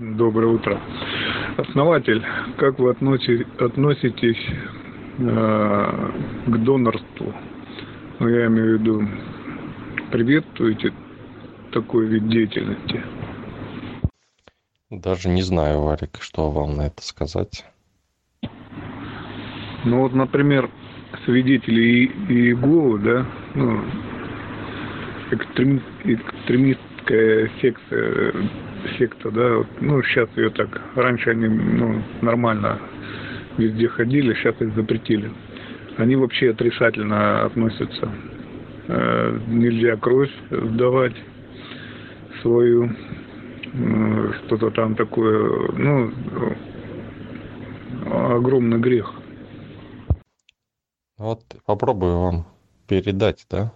Доброе утро. Основатель, как вы относи- относитесь э, к донорству? Ну, я имею в виду, приветствуете такой вид деятельности? Даже не знаю, Варик, что вам на это сказать. Ну вот, например, свидетели И- Иеговы, да, ну, экстреми- экстремистская секция, секта, да, вот, ну, сейчас ее так, раньше они, ну, нормально везде ходили, сейчас их запретили. Они вообще отрицательно относятся. Э, Нельзя кровь сдавать свою, э, что-то там такое, ну, огромный грех. Вот попробую вам передать, да?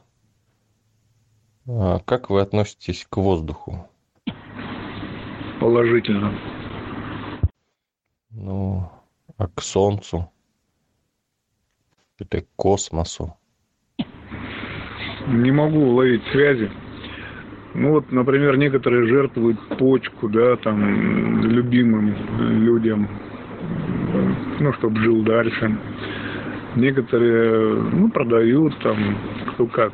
А Как вы относитесь к воздуху? Положительно. Ну, а к Солнцу? Или к космосу? Не могу уловить связи. Ну вот, например, некоторые жертвуют почку, да, там, любимым людям, ну, чтобы жил дальше. Некоторые, ну, продают там, кто как.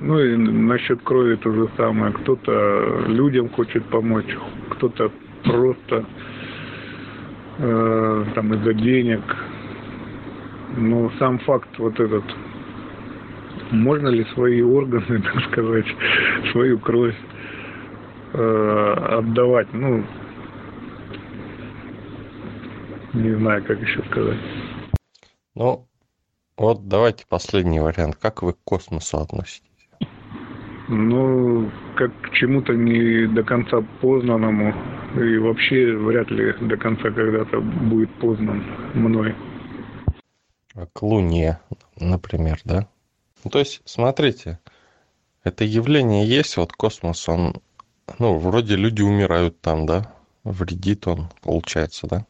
Ну и насчет крови то же самое. Кто-то людям хочет помочь, кто-то просто э, там из-за денег. Но сам факт вот этот, можно ли свои органы, так сказать, свою кровь э, отдавать, ну, не знаю, как еще сказать. Ну, вот давайте последний вариант. Как вы к космосу относитесь? Ну, как к чему-то не до конца познанному, и вообще вряд ли до конца когда-то будет познан мной. А к Луне, например, да? Ну, то есть, смотрите, это явление есть, вот космос, он, ну, вроде люди умирают там, да? Вредит он, получается, да?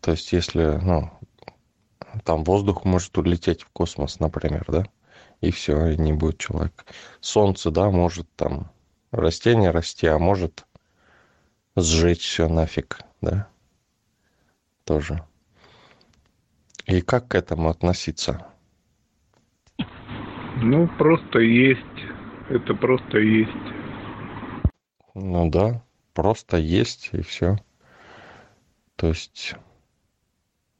То есть, если, ну, там воздух может улететь в космос, например, да? И все, и не будет человека. Солнце, да, может там растение расти, а может сжечь все нафиг, да? Тоже. И как к этому относиться? Ну, просто есть. Это просто есть. Ну да, просто есть и все. То есть,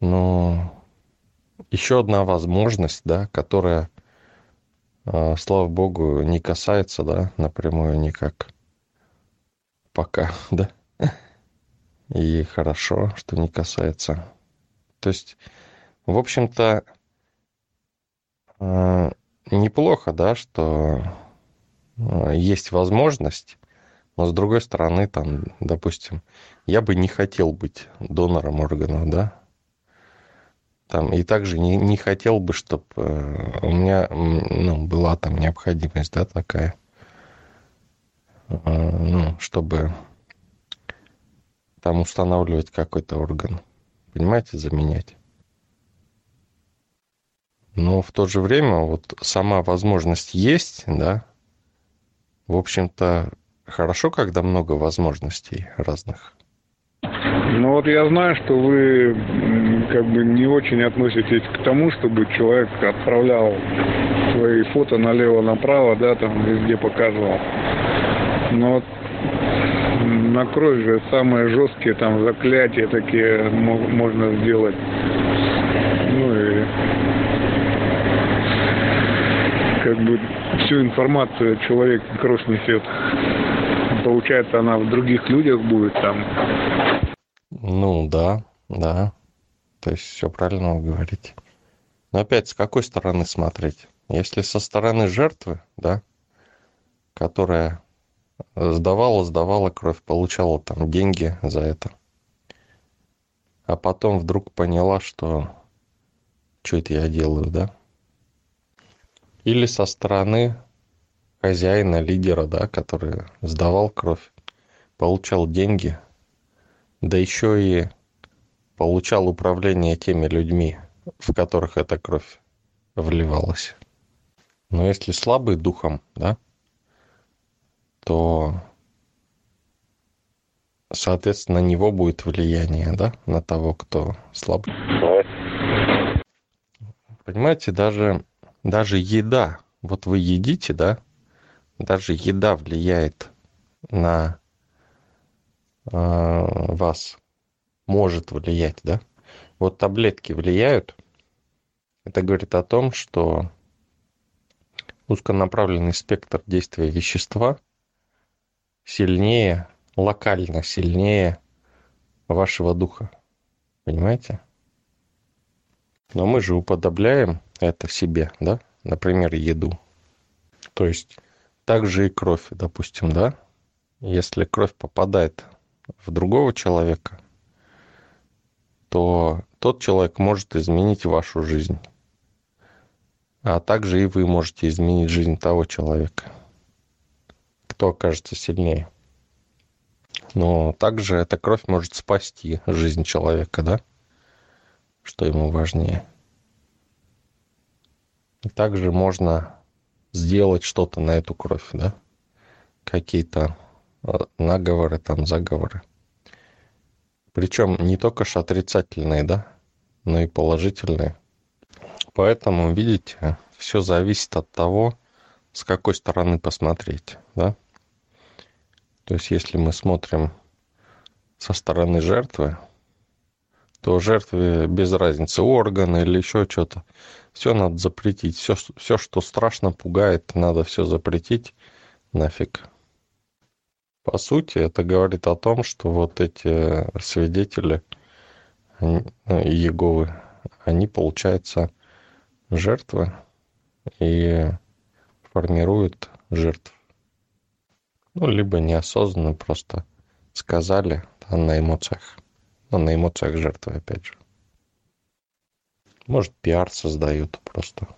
ну, еще одна возможность, да, которая, слава богу, не касается, да, напрямую никак. Пока, да. И хорошо, что не касается. То есть, в общем-то, э, неплохо, да, что э, есть возможность, но с другой стороны, там, допустим, я бы не хотел быть донором органов, да, там, и также не, не хотел бы, чтобы у меня ну, была там необходимость, да, такая, э, ну, чтобы там устанавливать какой-то орган, понимаете, заменять. Но в то же время вот сама возможность есть, да, в общем-то, хорошо, когда много возможностей разных. Ну вот я знаю, что вы как бы не очень относитесь к тому, чтобы человек отправлял свои фото налево-направо, да, там везде показывал. Но на кровь же самые жесткие там заклятия такие мо- можно сделать. Ну и как бы всю информацию человек кровь несет. Получается, она в других людях будет там. Ну да, да. То есть все правильно вы говорите. Но опять с какой стороны смотреть? Если со стороны жертвы, да, которая сдавала, сдавала кровь, получала там деньги за это, а потом вдруг поняла, что что это я делаю, да? Или со стороны хозяина, лидера, да, который сдавал кровь, получал деньги, да еще и получал управление теми людьми, в которых эта кровь вливалась. Но если слабый духом, да, то соответственно, на него будет влияние, да, на того, кто слаб. Понимаете, даже, даже еда, вот вы едите, да, даже еда влияет на вас, может влиять, да. Вот таблетки влияют, это говорит о том, что узконаправленный спектр действия вещества сильнее, локально сильнее вашего духа. Понимаете? Но мы же уподобляем это себе, да? Например, еду. То есть также и кровь, допустим, да? Если кровь попадает в другого человека, то тот человек может изменить вашу жизнь. А также и вы можете изменить жизнь того человека, кто окажется сильнее. Но также эта кровь может спасти жизнь человека, да? Что ему важнее. И также можно сделать что-то на эту кровь, да? Какие-то наговоры, там, заговоры. Причем не только ж отрицательные, да, но и положительные. Поэтому, видите, все зависит от того, с какой стороны посмотреть, да? То есть, если мы смотрим со стороны жертвы, то жертве без разницы органы или еще что-то. Все надо запретить. Все, все, что страшно пугает, надо все запретить нафиг. По сути, это говорит о том, что вот эти свидетели ну, Иеговы, они, получается, жертвы и формируют жертв. Ну, либо неосознанно просто сказали а на эмоциях. Ну, на эмоциях жертвы, опять же. Может, пиар создают просто.